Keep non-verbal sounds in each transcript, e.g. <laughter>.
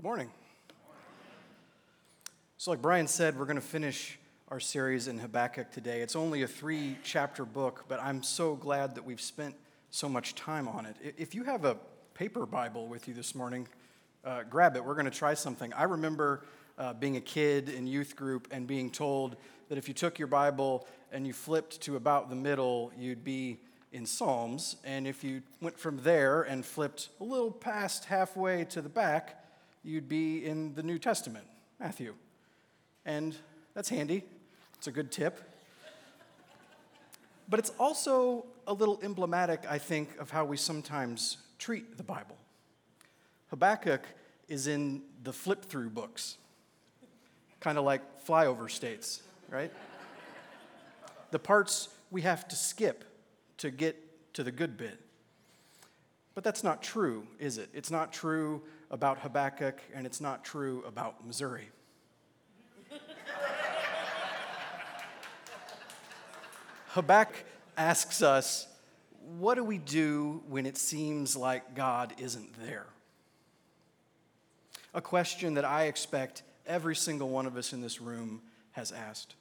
Good morning. So, like Brian said, we're going to finish our series in Habakkuk today. It's only a three chapter book, but I'm so glad that we've spent so much time on it. If you have a paper Bible with you this morning, uh, grab it. We're going to try something. I remember uh, being a kid in youth group and being told that if you took your Bible and you flipped to about the middle, you'd be in Psalms. And if you went from there and flipped a little past halfway to the back, you'd be in the New Testament, Matthew. And that's handy, it's a good tip. But it's also a little emblematic, I think, of how we sometimes treat the Bible. Habakkuk is in the flip through books, kind of like flyover states, right? the parts we have to skip to get to the good bit. But that's not true, is it? It's not true about Habakkuk, and it's not true about Missouri. Habakkuk asks us, What do we do when it seems like God isn't there? A question that I expect every single one of us in this room has asked.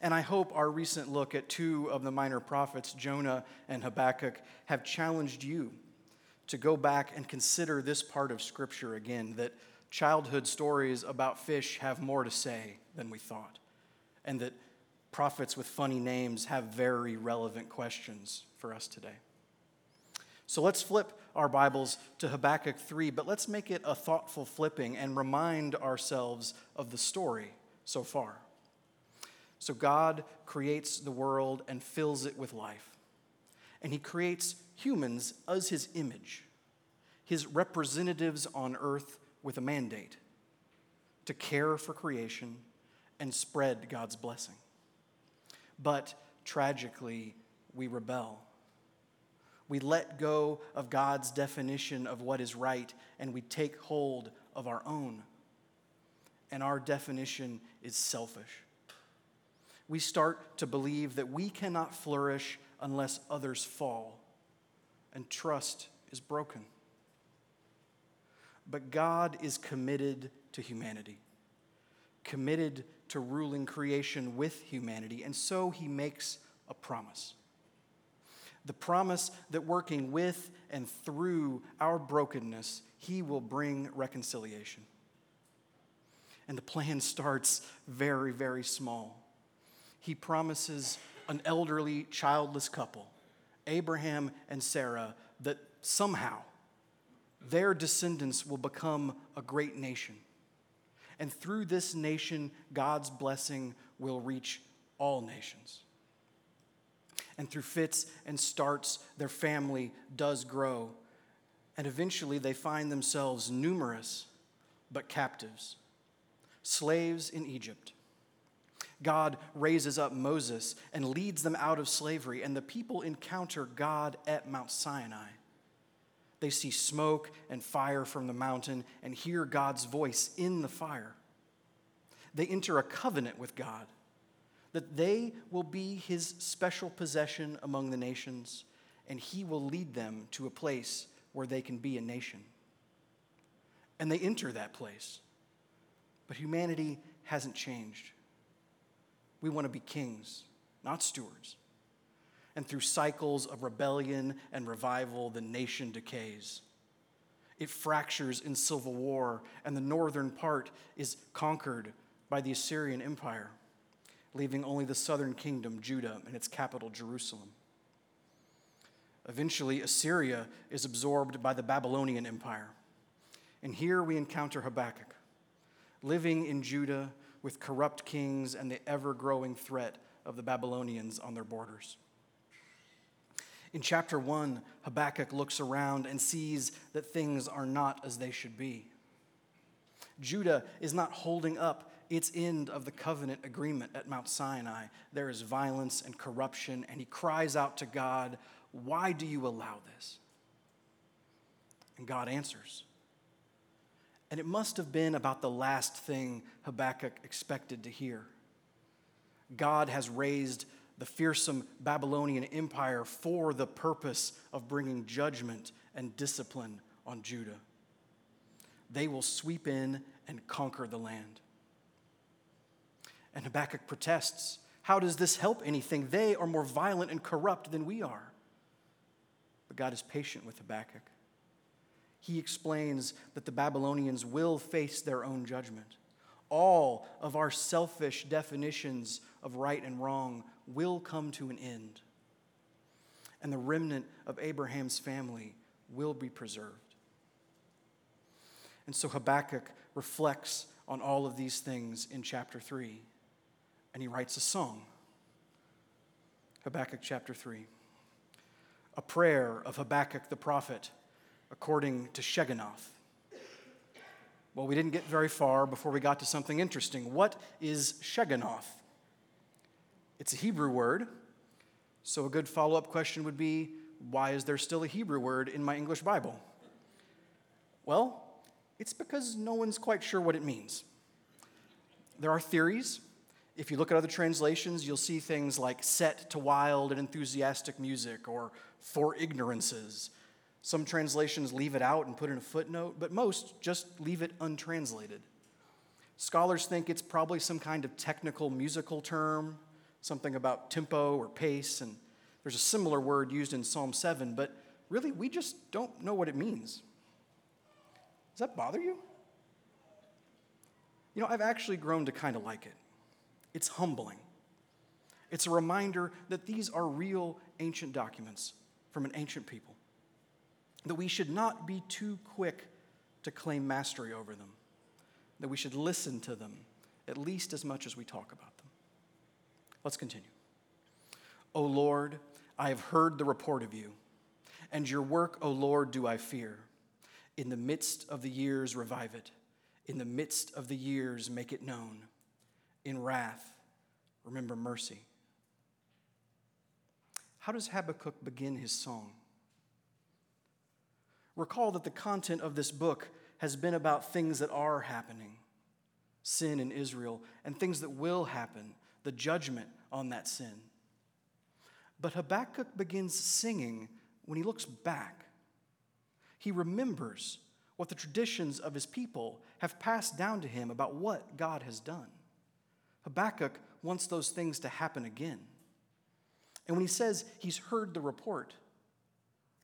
And I hope our recent look at two of the minor prophets, Jonah and Habakkuk, have challenged you to go back and consider this part of Scripture again that childhood stories about fish have more to say than we thought, and that prophets with funny names have very relevant questions for us today. So let's flip our Bibles to Habakkuk 3, but let's make it a thoughtful flipping and remind ourselves of the story so far. So God creates the world and fills it with life. And he creates humans as his image, his representatives on earth with a mandate to care for creation and spread God's blessing. But tragically, we rebel. We let go of God's definition of what is right and we take hold of our own. And our definition is selfish we start to believe that we cannot flourish unless others fall, and trust is broken. But God is committed to humanity, committed to ruling creation with humanity, and so he makes a promise. The promise that working with and through our brokenness, he will bring reconciliation. And the plan <laughs> starts very, very small he promises an elderly, childless couple, Abraham and Sarah, that somehow their descendants will become a great nation. And through this nation, God's blessing will reach all nations. And through fits and starts, their family does grow. And eventually, they find themselves numerous but captives, slaves in Egypt God raises up Moses and leads them out of slavery, and the people encounter God at Mount Sinai. They see smoke and fire from the mountain and hear God's voice in the fire. They enter a covenant with God that they will be his special possession among the nations, and he will lead them to a place where they can be a nation. And they enter that place. But humanity hasn't changed. We want to be kings, not stewards. And through cycles of rebellion and revival, the nation decays. It fractures in civil war, and the northern part is conquered by the Assyrian Empire, leaving only the southern kingdom, Judah, and its capital, Jerusalem. Eventually, Assyria is absorbed by the Babylonian Empire. And here we encounter Habakkuk, living in Judah with corrupt kings and the ever growing threat of the Babylonians on their borders. In chapter 1, Habakkuk looks around and sees that things are not as they should be. Judah is not holding up its end of the covenant agreement at Mount Sinai. There is violence and corruption, and he cries out to God, Why do you allow this? And God answers and it must have been about the last thing Habakkuk expected to hear. God has raised the fearsome Babylonian Empire for the purpose of bringing judgment and discipline on Judah. they will sweep in and conquer the land. And Habakkuk protests How does this help anything? They are more violent and corrupt than we are. But God is patient with Habakkuk. He explains that the Babylonians will face their own judgment. All of our selfish definitions of right and wrong will come to an end. And the remnant of Abraham's family will be preserved. And so Habakkuk reflects on all of these things in chapter 3, and he writes a song. Habakkuk chapter 3. A prayer of Habakkuk the prophet according to Shigionoth. Well, we didn't get very far before we got to something interesting. What is Shigionoth? It's a Hebrew word, so a good follow up question would be why is there still a Hebrew word in my English Bible? Well, it's because no one's quite sure what it means. There are theories. If you look at other translations, you'll see things like set to wild and enthusiastic music or for ignorances. Some translations leave it out and put in a footnote, but most just leave it untranslated. Scholars think it's probably some kind of technical musical term, something about tempo or pace, and there's a similar word used in Psalm 7, but really we just don't know what it means. Does that bother you? You know, I've actually grown to kind of like it. It's humbling. It's a reminder that these are real ancient documents from an ancient people that we should not be too quick to claim mastery over them, that we should listen to them at least as much as we talk about them. Let's continue. O Lord, I have heard the report of you, and your work, O Lord, do I fear. In the midst of the years, revive it. In the midst of the years, make it known. In wrath, remember mercy. How does Habakkuk begin his song? Recall that the content of this book has been about things that are happening sin in Israel, and things that will happen, the judgment on that sin. But Habakkuk begins singing when he looks back. He remembers what the traditions of his people have passed down to him about what God has done. Habakkuk wants those things to happen again. And when he says he's heard the report,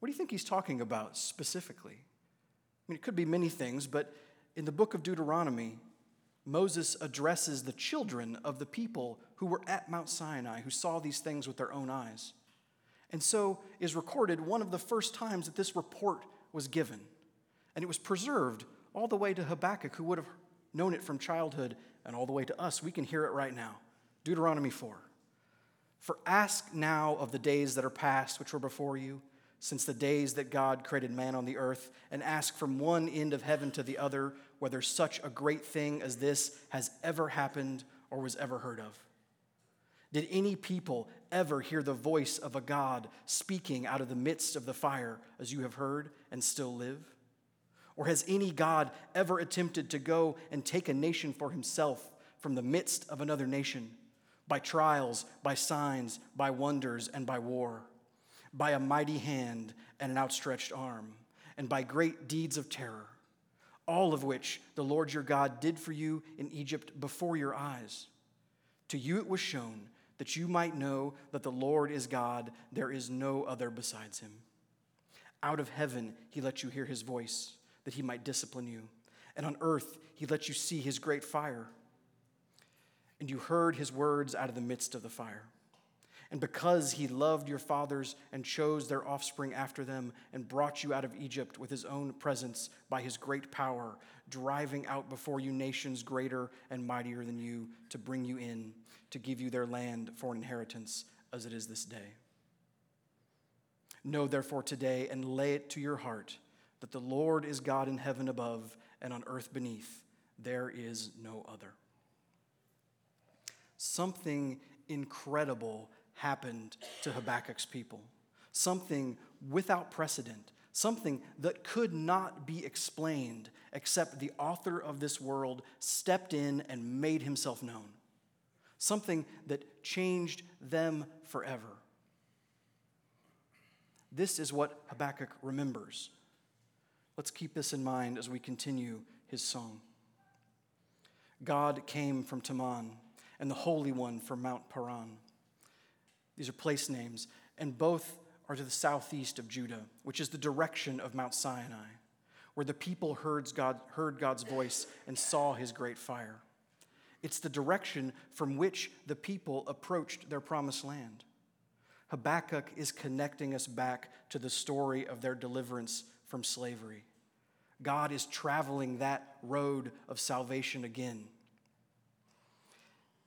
what do you think he's talking about specifically? I mean, it could be many things, but in the book of Deuteronomy, Moses addresses the children of the people who were at Mount Sinai, who saw these things with their own eyes. And so is recorded one of the first times that this report was given. And it was preserved all the way to Habakkuk, who would have known it from childhood, and all the way to us. We can hear it right now. Deuteronomy 4. For ask now of the days that are past, which were before you since the days that God created man on the earth, and ask from one end of heaven to the other whether such a great thing as this has ever happened or was ever heard of. Did any people ever hear the voice of a God speaking out of the midst of the fire as you have heard and still live? Or has any God ever attempted to go and take a nation for himself from the midst of another nation by trials, by signs, by wonders, and by war? By a mighty hand and an outstretched arm, and by great deeds of terror, all of which the Lord your God did for you in Egypt before your eyes. To you it was shown that you might know that the Lord is God, there is no other besides him. Out of heaven he let you hear his voice, that he might discipline you, and on earth he let you see his great fire. And you heard his words out of the midst of the fire. And because he loved your fathers and chose their offspring after them and brought you out of Egypt with his own presence by his great power, driving out before you nations greater and mightier than you to bring you in, to give you their land for an inheritance as it is this day. Know therefore today and lay it to your heart that the Lord is God in heaven above and on earth beneath. There is no other. Something incredible happened to Habakkuk's people. Something without precedent, something that could not be explained except the author of this world stepped in and made himself known. Something that changed them forever. This is what Habakkuk remembers. Let's keep this in mind as we continue his song. God came from Teman, and the Holy One from Mount Paran. These are place names, and both are to the southeast of Judah, which is the direction of Mount Sinai, where the people heard, God, heard God's voice and saw his great fire. It's the direction from which the people approached their promised land. Habakkuk is connecting us back to the story of their deliverance from slavery. God is traveling that road of salvation again.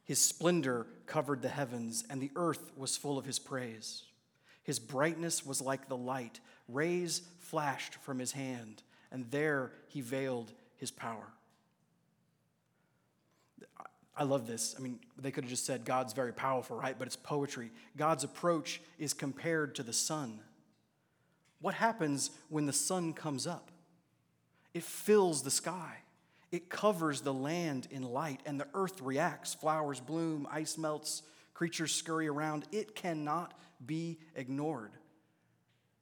His splendor covered the heavens, and the earth was full of his praise. His brightness was like the light. Rays flashed from his hand, and there he veiled his power. I love this. I mean, they could have just said God's very powerful, right? But it's poetry. God's approach is compared to the sun. What happens when the sun comes up? It fills the sky. It covers the land in light, and the earth reacts. Flowers bloom, ice melts, creatures scurry around. It cannot be ignored.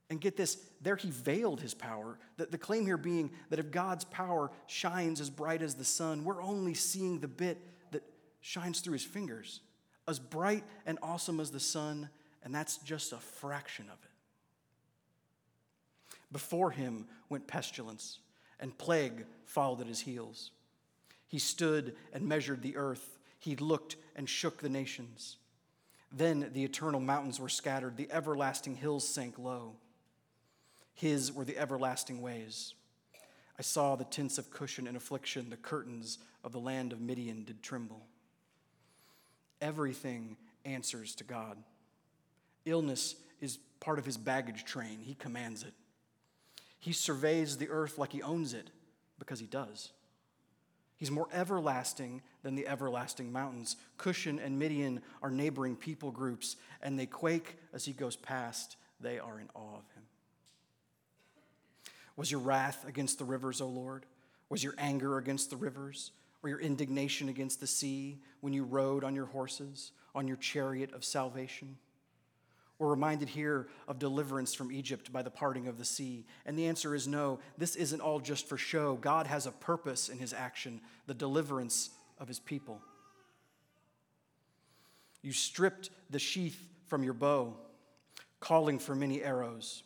And get this, there he veiled his power. The, the claim here being that if God's power shines as bright as the sun, we're only seeing the bit that shines through his fingers. As bright and awesome as the sun, and that's just a fraction of it. Before him went pestilence and plague followed at his heels. He stood and measured the earth. He looked and shook the nations. Then the eternal mountains were scattered, the everlasting hills sank low. His were the everlasting ways. I saw the tents of Cushan and affliction, the curtains of the land of Midian did tremble. Everything answers to God. Illness is part of his baggage train, he commands it. He surveys the earth like he owns it because he does. He's more everlasting than the everlasting mountains. Cushan and Midian are neighboring people groups, and they quake as he goes past. They are in awe of him. Was your wrath against the rivers, O Lord? Was your anger against the rivers? Or your indignation against the sea when you rode on your horses, on your chariot of salvation? We're reminded here of deliverance from Egypt by the parting of the sea. And the answer is no, this isn't all just for show. God has a purpose in his action, the deliverance of his people. You stripped the sheath from your bow, calling for many arrows.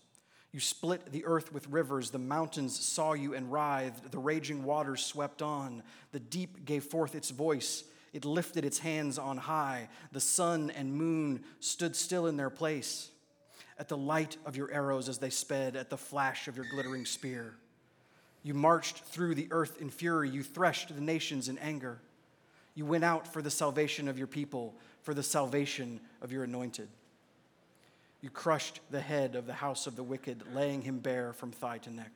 You split the earth with rivers. The mountains saw you and writhed. The raging waters swept on. The deep gave forth its voice. It lifted its hands on high. The sun and moon stood still in their place at the light of your arrows as they sped, at the flash of your glittering spear. You marched through the earth in fury. You threshed the nations in anger. You went out for the salvation of your people, for the salvation of your anointed. You crushed the head of the house of the wicked, laying him bare from thigh to neck.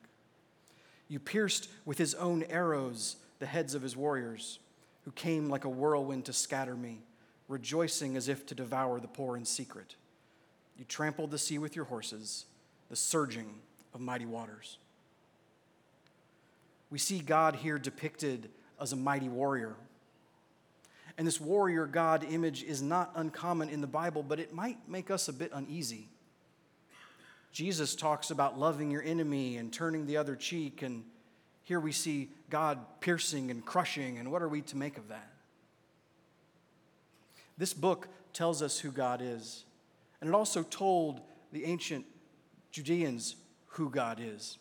You pierced with his own arrows the heads of his warriors who came like a whirlwind to scatter me, rejoicing as if to devour the poor in secret. You trampled the sea with your horses, the surging of mighty waters. We see God here depicted as a mighty warrior. And this warrior God image is not uncommon in the Bible, but it might make us a bit uneasy. Jesus talks about loving your enemy and turning the other cheek, and here we see God piercing and crushing, and what are we to make of that? This book tells us who God is, and it also told the ancient Judeans who God is.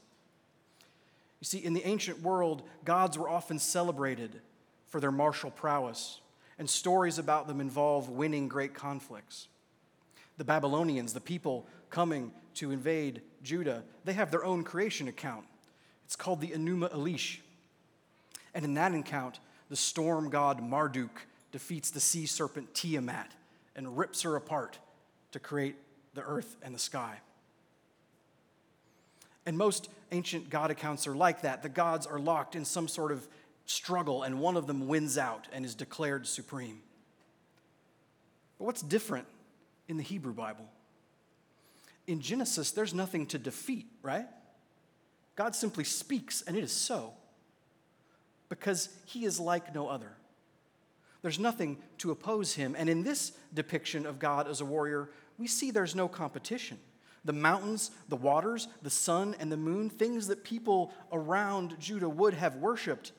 You see, in the ancient world, gods were often celebrated for their martial prowess, and stories about them involve winning great conflicts. The Babylonians, the people coming to invade Judah, they have their own creation account it's called the Enuma Elish. And in that account, the storm god Marduk defeats the sea serpent Tiamat and rips her apart to create the earth and the sky. And most ancient god accounts are like that. The gods are locked in some sort of struggle, and one of them wins out and is declared supreme. But what's different in the Hebrew Bible? In Genesis, there's nothing to defeat, right? God simply speaks, and it is so, because he is like no other. There's nothing to oppose him. And in this depiction of God as a warrior, we see there's no competition. The mountains, the waters, the sun, and the moon, things that people around Judah would have worshiped,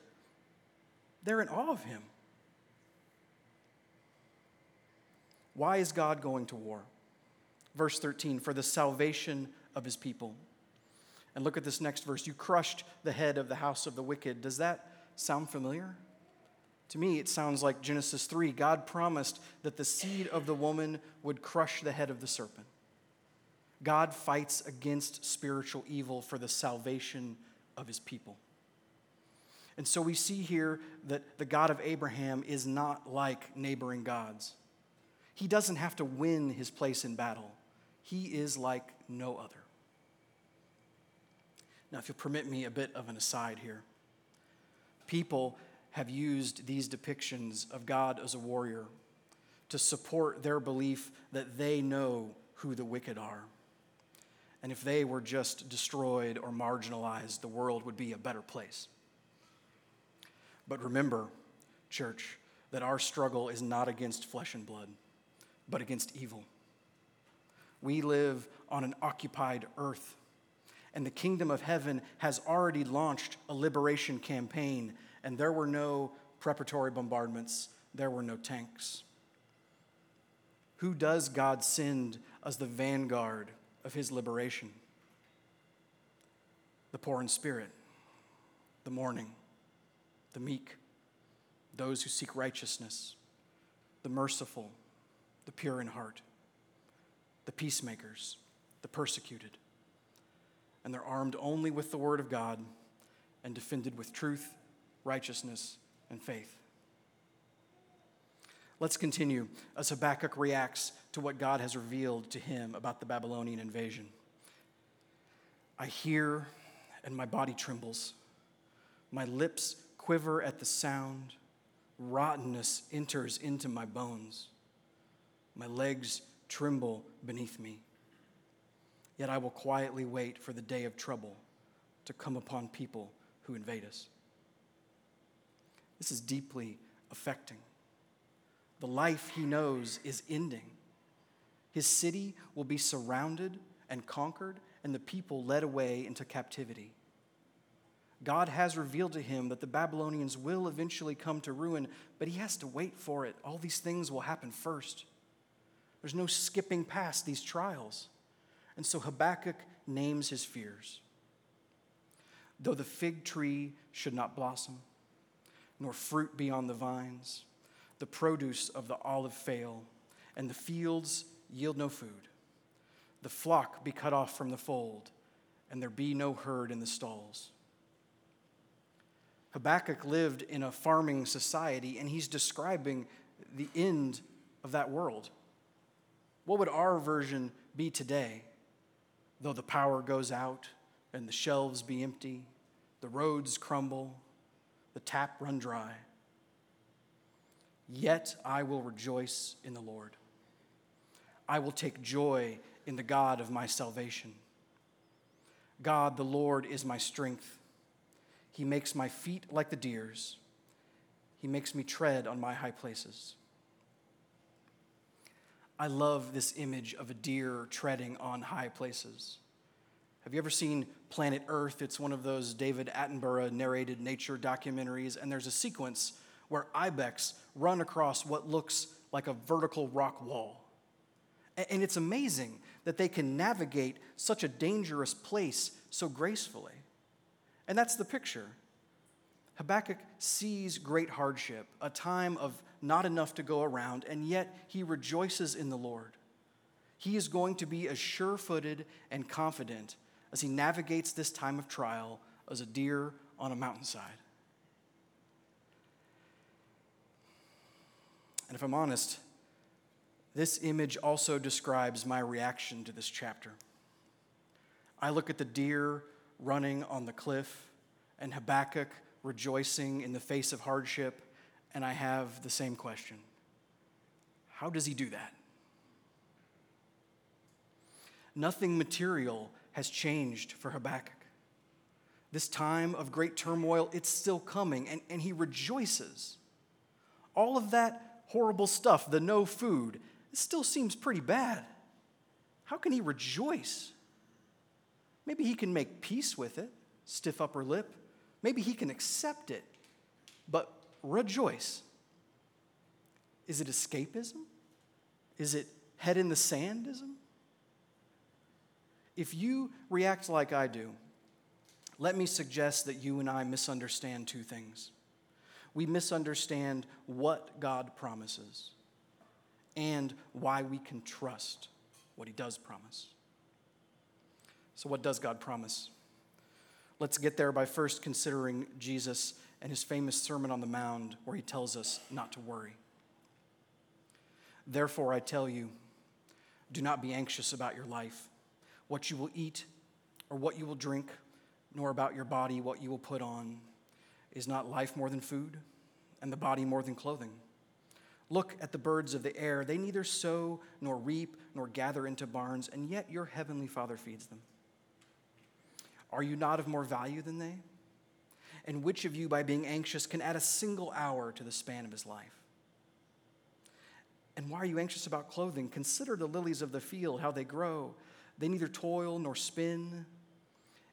they're in awe of him. Why is God going to war? Verse 13, for the salvation of his people. And look at this next verse. You crushed the head of the house of the wicked. Does that sound familiar? To me, it sounds like Genesis 3. God promised that the seed of the woman would crush the head of the serpent. God fights against spiritual evil for the salvation of his people. And so we see here that the God of Abraham is not like neighboring gods. He doesn't have to win his place in battle, he is like no other. Now, if you'll permit me a bit of an aside here, people have used these depictions of God as a warrior to support their belief that they know who the wicked are. And if they were just destroyed or marginalized, the world would be a better place. But remember, church, that our struggle is not against flesh and blood, but against evil. We live on an occupied earth and the kingdom of heaven has already launched a liberation campaign, and there were no preparatory bombardments, there were no tanks. Who does God send as the vanguard of his liberation? The poor in spirit, the mourning, the meek, those who seek righteousness, the merciful, the pure in heart, the peacemakers, the persecuted and they're armed only with the Word of God and defended with truth, righteousness, and faith. Let's continue as Habakkuk reacts to what God has revealed to him about the Babylonian invasion. I hear and my body trembles. My lips quiver at the sound. Rottenness enters into my bones. My legs tremble beneath me. Yet I will quietly wait for the day of trouble to come upon people who invade us. This is deeply affecting. The life he knows is ending. His city will be surrounded and conquered, and the people led away into captivity. God has revealed to him that the Babylonians will eventually come to ruin, but he has to wait for it. All these things will happen first. There's no skipping past these trials. And so Habakkuk names his fears. Though the fig tree should not blossom, nor fruit be on the vines, the produce of the olive fail, and the fields yield no food, the flock be cut off from the fold, and there be no herd in the stalls. Habakkuk lived in a farming society, and he's describing the end of that world. What would our version be today? Though the power goes out and the shelves be empty, the roads crumble, the tap run dry, yet I will rejoice in the Lord. I will take joy in the God of my salvation. God, the Lord, is my strength. He makes my feet like the deer's. He makes me tread on my high places. I love this image of a deer treading on high places. Have you ever seen Planet Earth? It's one of those David Attenborough narrated nature documentaries, and there's a sequence where ibex run across what looks like a vertical rock wall. And it's amazing that they can navigate such a dangerous place so gracefully. And that's the picture. Habakkuk sees great hardship, a time of not enough to go around, and yet he rejoices in the Lord. He is going to be as sure footed and confident as he navigates this time of trial as a deer on a mountainside. And if I'm honest, this image also describes my reaction to this chapter. I look at the deer running on the cliff and Habakkuk rejoicing in the face of hardship, and I have the same question How does he do that? Nothing material has changed for Habakkuk. This time of great turmoil, it's still coming, and, and he rejoices. All of that horrible stuff, the no food, it still seems pretty bad. How can he rejoice? Maybe he can make peace with it, stiff upper lip. Maybe he can accept it, but rejoice. Is it escapism? Is it head in the sandism? If you react like I do, let me suggest that you and I misunderstand two things. We misunderstand what God promises and why we can trust what He does promise. So, what does God promise? Let's get there by first considering Jesus and his famous Sermon on the Mount, where he tells us not to worry. Therefore, I tell you, do not be anxious about your life, what you will eat or what you will drink, nor about your body, what you will put on. Is not life more than food, and the body more than clothing? Look at the birds of the air. They neither sow nor reap nor gather into barns, and yet your heavenly Father feeds them. Are you not of more value than they? And which of you, by being anxious, can add a single hour to the span of his life? And why are you anxious about clothing? Consider the lilies of the field, how they grow. They neither toil nor spin.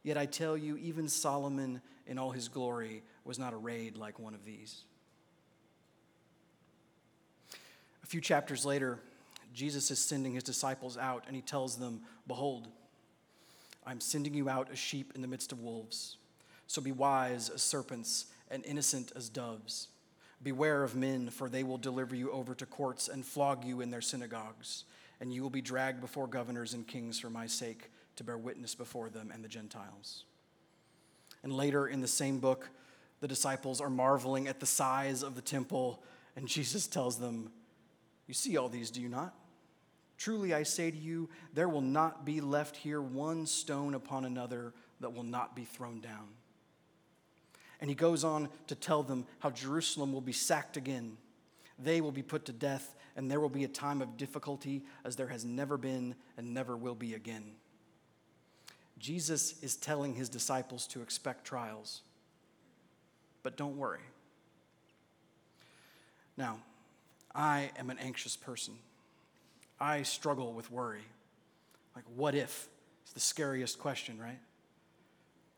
Yet I tell you, even Solomon in all his glory was not arrayed like one of these. A few chapters later, Jesus is sending his disciples out, and he tells them, Behold, I'm sending you out as sheep in the midst of wolves. So be wise as serpents and innocent as doves. Beware of men, for they will deliver you over to courts and flog you in their synagogues, and you will be dragged before governors and kings for my sake to bear witness before them and the Gentiles. And later in the same book, the disciples are marveling at the size of the temple, and <laughs> Jesus tells them, You see all these, do you not? Truly I say to you, there will not be left here one stone upon another that will not be thrown down. And he goes on to tell them how Jerusalem will be sacked again. They will be put to death, and there will be a time of difficulty as there has never been and never will be again. Jesus is telling his disciples to expect trials, but don't worry. Now, I am an anxious person. I struggle with worry. Like, what if? It's the scariest question, right?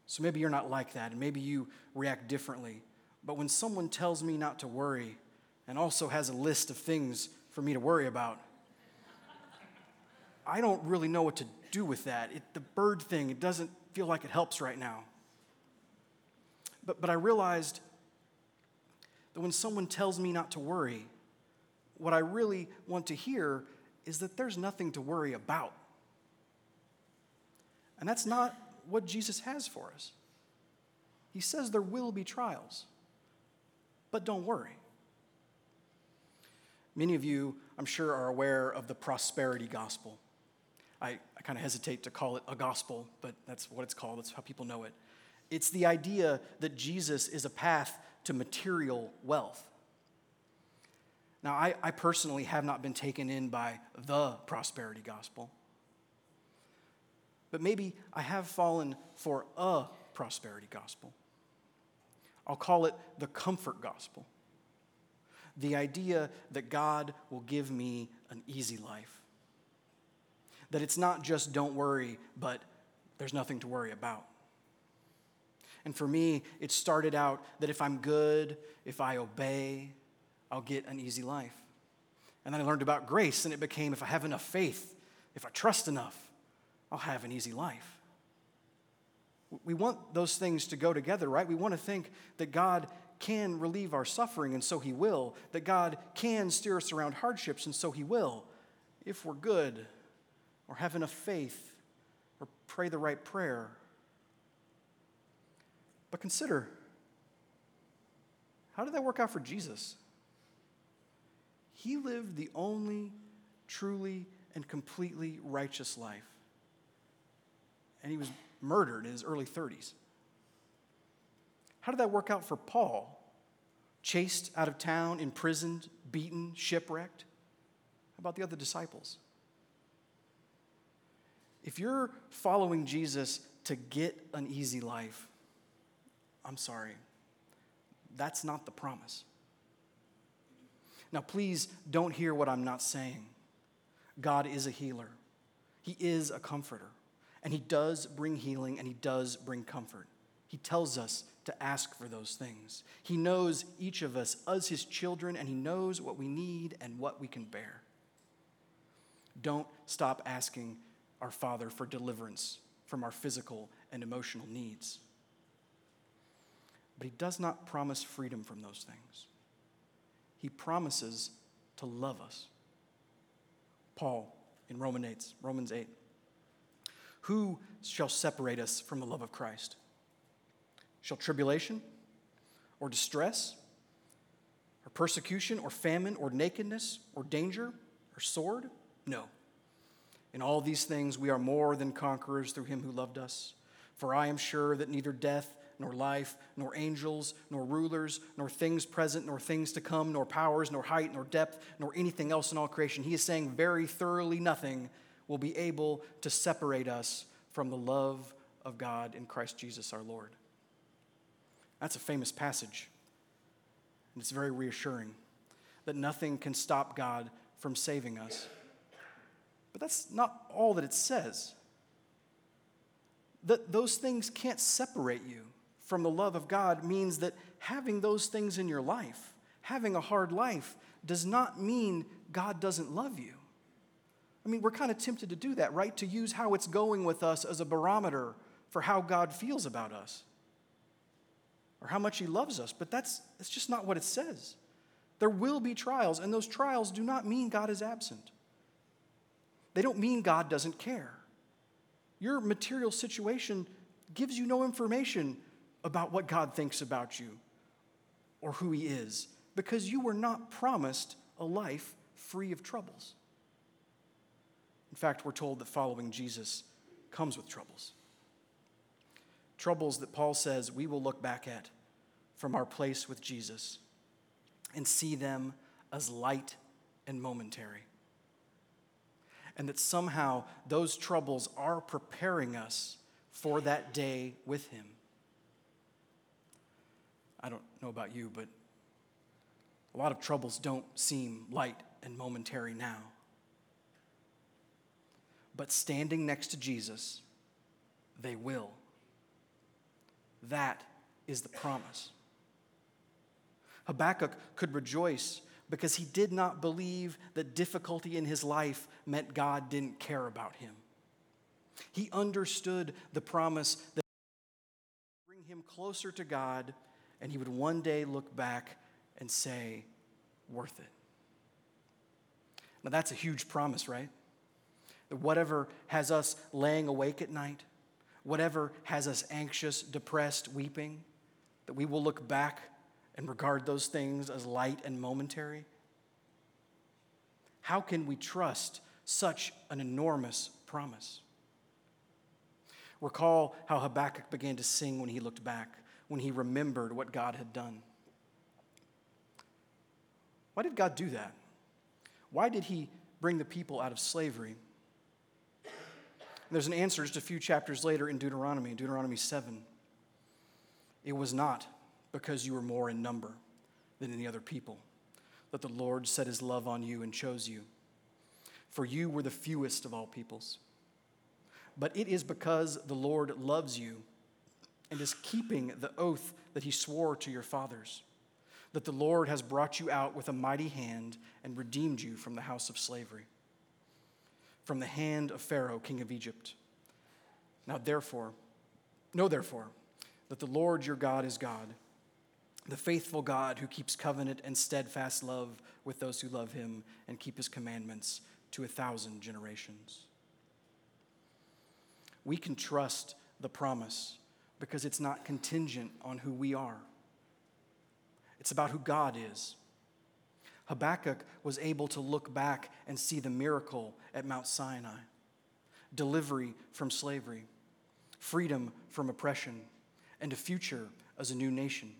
So maybe you're not like that, and maybe you react differently. But when someone tells me not to worry and also has a list of things for me to worry about, I don't really know what to do with that. It, the bird thing, it doesn't feel like it helps right now. But, but I realized that when someone tells me not to worry, what I really want to hear is that there's nothing to worry about. And that's not what Jesus has for us. He says there will be trials, but don't worry. Many of you, I'm sure, are aware of the prosperity gospel. I, I kind of hesitate to call it a gospel, but that's what it's called, that's how people know it. It's the idea that Jesus is a path to material wealth. Now, I, I personally have not been taken in by the prosperity gospel, but maybe I have fallen for a prosperity gospel. I'll call it the comfort gospel. The idea that God will give me an easy life. That it's not just don't worry, but there's nothing to worry about. And for me, it started out that if I'm good, if I obey, I'll get an easy life. And then I learned about grace, and it became if I have enough faith, if I trust enough, I'll have an easy life. We want those things to go together, right? We want to think that God can relieve our suffering, and so He will, that God can steer us around hardships, and so He will, if we're good, or have enough faith, or pray the right prayer. But consider how did that work out for Jesus? He lived the only truly and completely righteous life. And he was murdered in his early 30s. How did that work out for Paul? Chased out of town, imprisoned, beaten, shipwrecked? How about the other disciples? If you're following Jesus to get an easy life, I'm sorry, that's not the promise. Now, please don't hear what I'm not saying. God is a healer, He is a comforter. And He does bring healing and He does bring comfort. He tells us to ask for those things. He knows each of us as His children, and He knows what we need and what we can bear. Don't stop asking our Father for deliverance from our physical and emotional needs. But He does not promise freedom from those things. He promises to love us. Paul in Romans 8, Romans 8. Who shall separate us from the love of Christ? Shall tribulation or distress or persecution or famine or nakedness or danger or sword? No. In all these things we are more than conquerors through him who loved us. For I am sure that neither death, nor life, nor angels, nor rulers, nor things present, nor things to come, nor powers, nor height, nor depth, nor anything else in all creation. He is saying very thoroughly nothing will be able to separate us from the love of God in Christ Jesus our Lord. That's a famous passage, and it's very reassuring that nothing can stop God from saving us. But that's not all that it says. That those things can't separate you from the love of God means that having those things in your life, having a hard life, does not mean God doesn't love you. I mean, we're kind of tempted to do that, right? To use how it's going with us as a barometer for how God feels about us or how much He loves us. But that's, that's just not what it says. There will be trials, and those trials do not mean God is absent. They don't mean God doesn't care. Your material situation gives you no information about what God thinks about you or who He is because you were not promised a life free of troubles. In fact, we're told that following Jesus comes with troubles. Troubles that Paul says we will look back at from our place with Jesus and see them as light and momentary. And that somehow those troubles are preparing us for that day with Him. I don't know about you, but a lot of troubles don't seem light and momentary now. But standing next to Jesus, they will. That is the promise. Habakkuk could rejoice because he did not believe that difficulty in his life meant God didn't care about him. He understood the promise that bring him closer to God and he would one day look back and say, worth it. Now, that's a huge promise, right? That whatever has us laying awake at night, whatever has us anxious, depressed, weeping, that we will look back and regard those things as light and momentary? How can we trust such an enormous promise? Recall how Habakkuk began to sing when he looked back, when he remembered what God had done. Why did God do that? Why did he bring the people out of slavery? there's an answer just a few chapters later in Deuteronomy, Deuteronomy 7. It was not because you were more in number than any other people that the Lord set his love on you and chose you. For you were the fewest of all peoples. But it is because the Lord loves you and is keeping the oath that he swore to your fathers that the Lord has brought you out with a mighty hand and redeemed you from the house of slavery, from the hand of Pharaoh, king of Egypt. Now, therefore, know therefore that the Lord your God is God, the faithful God who keeps covenant and steadfast love with those who love him and keep his commandments to a thousand generations. We can trust the promise because it's not contingent on who we are. It's about who God is. Habakkuk was able to look back and see the miracle at Mount Sinai delivery from slavery, freedom from oppression, and a future as a new nation.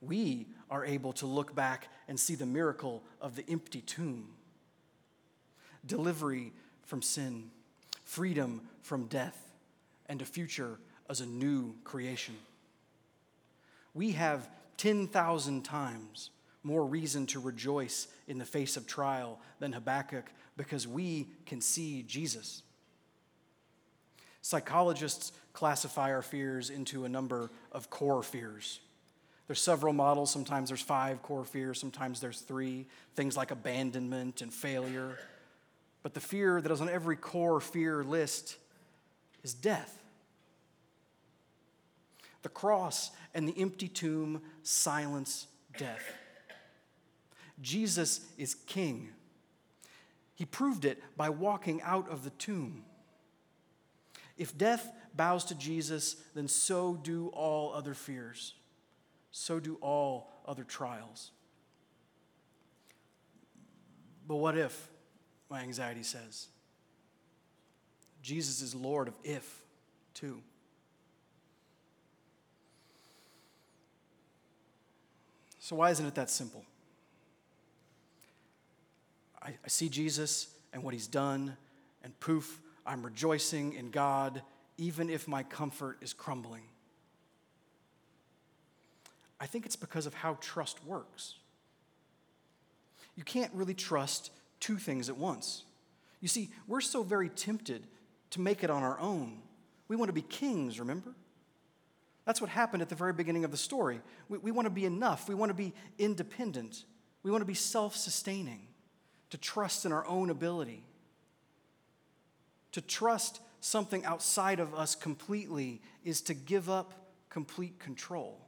We are able to look back and see the miracle of the empty tomb, delivery from sin, freedom from death, and a future as a new creation. We have 10,000 times more reason to rejoice in the face of trial than Habakkuk because we can see Jesus. Psychologists classify our fears into a number of core fears. There's several models. Sometimes there's five core fears, sometimes there's three. Things like abandonment and failure. But the fear that is on every core fear list is death. The cross and the empty tomb silence death. Jesus is king. He proved it by walking out of the tomb. If death bows to Jesus, then so do all other fears. So do all other trials. But what if, my anxiety says? Jesus is Lord of if, too. So, why isn't it that simple? I, I see Jesus and what he's done, and poof, I'm rejoicing in God, even if my comfort is crumbling. I think it's because of how trust works. You can't really trust two things at once. You see, we're so very tempted to make it on our own. We want to be kings, remember? That's what happened at the very beginning of the story. We, we want to be enough, we want to be independent, we want to be self sustaining to trust in our own ability. To trust something outside of us completely is to give up complete control.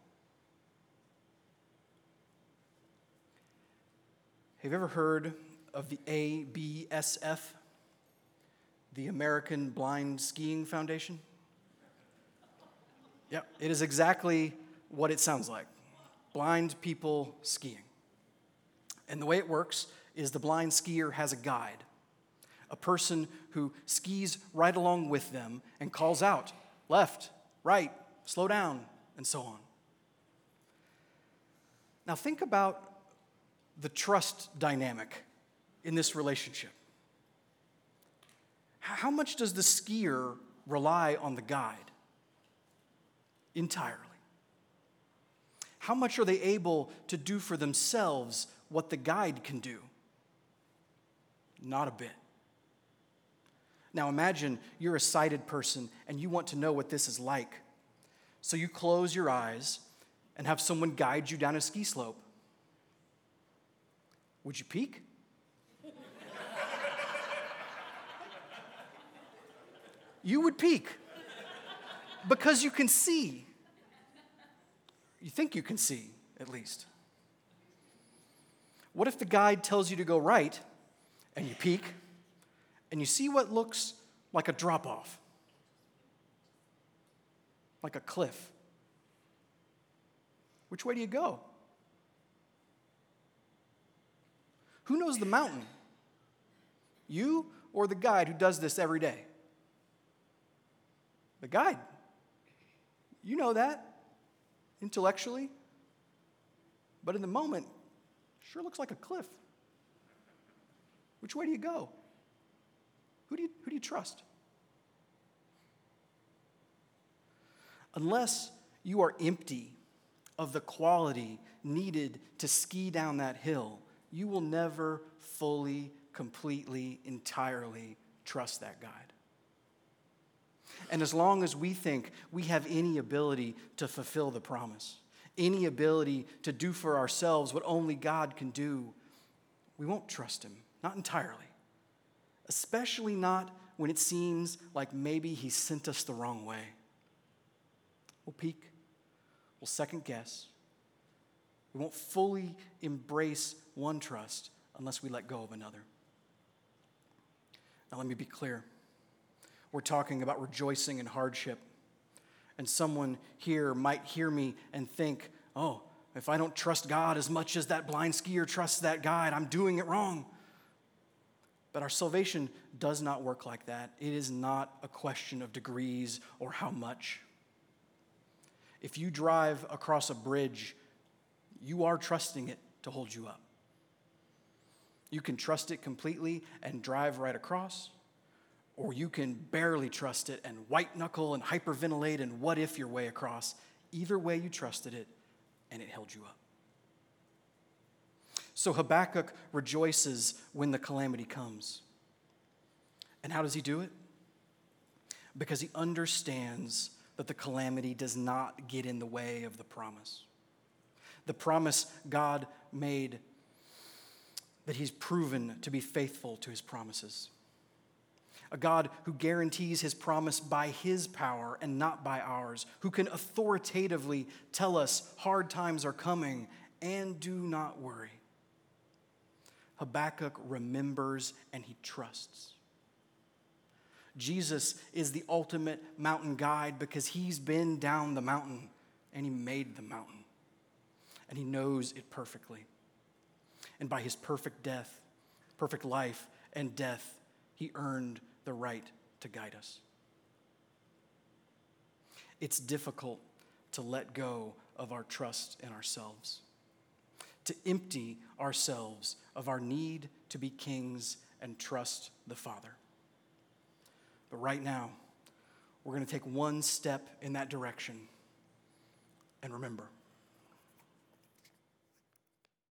Have you ever heard of the ABSF, the American Blind Skiing Foundation? Yeah, it is exactly what it sounds like blind people skiing. And the way it works is the blind skier has a guide, a person who skis right along with them and calls out left, right, slow down, and so on. Now, think about the trust dynamic in this relationship. How much does the skier rely on the guide? Entirely. How much are they able to do for themselves what the guide can do? Not a bit. Now imagine you're a sighted person and you want to know what this is like. So you close your eyes and have someone guide you down a ski slope. Would you peek? <laughs> you would peek because you can see. You think you can see, at least. What if the guide tells you to go right and you peek and you see what looks like a drop off, like a cliff. Which way do you go? Who knows the mountain? You or the guide who does this every day? The guide. You know that intellectually. But in the moment, sure looks like a cliff. Which way do you go? Who do you, who do you trust? Unless you are empty of the quality needed to ski down that hill, you will never fully, completely, entirely trust that guide. And as long as we think we have any ability to fulfill the promise, any ability to do for ourselves what only God can do, we won't trust Him. Not entirely. Especially not when it seems like maybe He sent us the wrong way. We'll peek, we'll second guess. We won't fully embrace one trust unless we let go of another. Now, let me be clear. We're talking about rejoicing in hardship. And someone here might hear me and think, oh, if I don't trust God as much as that blind skier trusts that guide, I'm doing it wrong. But our salvation does not work like that. It is not a question of degrees or how much. If you drive across a bridge, you are trusting it to hold you up. You can trust it completely and drive right across, or you can barely trust it and white knuckle and hyperventilate and what if your way across. Either way, you trusted it and it held you up. So Habakkuk rejoices when the calamity comes. And how does he do it? because he understands that the calamity does not get in the way of the promise. The promise God made that he's proven to be faithful to his promises. A God who guarantees his promise by his power and not by ours, who can authoritatively tell us hard times are coming and do not worry. Habakkuk remembers and he trusts. Jesus is the ultimate mountain guide because he's been down the mountain and he made the mountain. And he knows it perfectly. And by his perfect death, perfect life and death, he earned the right to guide us. It's difficult to let go of our trust in ourselves, to empty ourselves of our need to be kings and trust the Father. But right now, we're going to take one step in that direction. And remember,